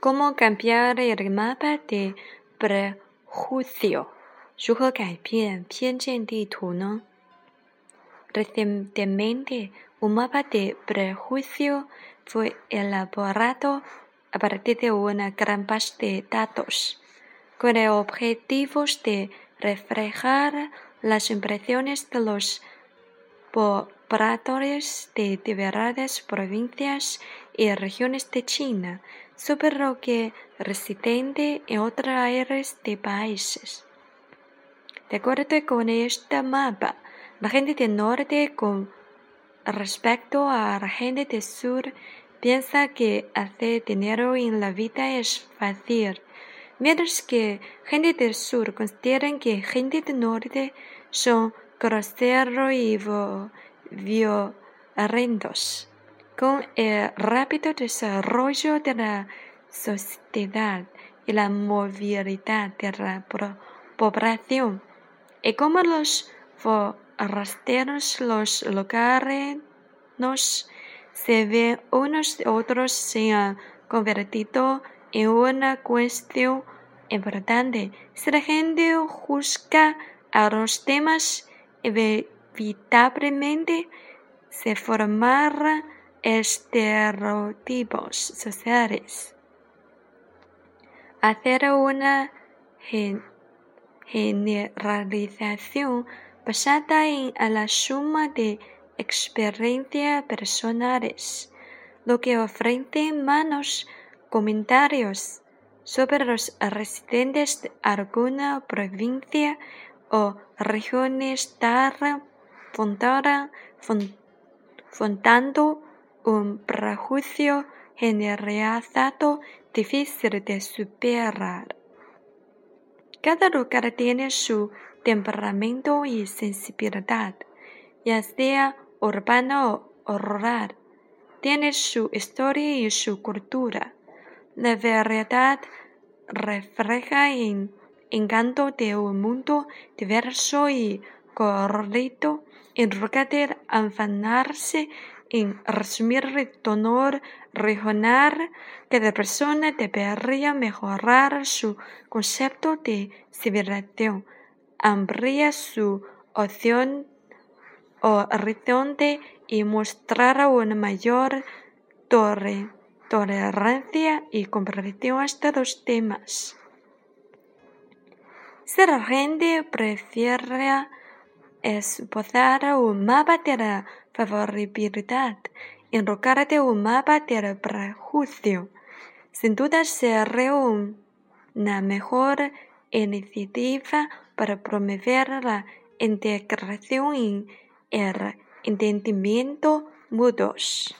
¿Cómo cambiar el mapa de prejuicio? Recientemente, un mapa de prejuicio fue elaborado a partir de una gran base de datos, con el objetivo de reflejar las impresiones de los pobladores de diversas provincias y regiones de China sobre lo que residen en otras áreas de países. De acuerdo con este mapa, la gente del norte con respecto a la gente del sur piensa que hacer dinero en la vida es fácil, mientras que gente del sur consideran que gente del norte son groseros y violentos. Con el rápido desarrollo de la sociedad y la movilidad de la población, y como los forasteros los lugares se ven unos y otros se han convertido en una cuestión importante. Si la gente juzga a los temas, inevitablemente se formarán estereotipos sociales. Hacer una generalización basada en la suma de experiencias personales, lo que ofrece malos comentarios sobre los residentes de alguna provincia o fundando un prejuicio generalizado difícil de superar. Cada lugar tiene su temperamento y sensibilidad, ya sea urbano o rural. Tiene su historia y su cultura. La verdad refleja el encanto de un mundo diverso y lugar de afanarse en resumir el tono regional, cada persona debería mejorar su concepto de civilización amplía su opción horizonte y mostrar una mayor tolerancia y comprensión a estos temas. Si la gente prefiere esbozar un mapa de la favorabilidad en lugar de un mapa del prejuicio, sin duda será una mejor iniciativa para promover la integración y el entendimiento mutuos.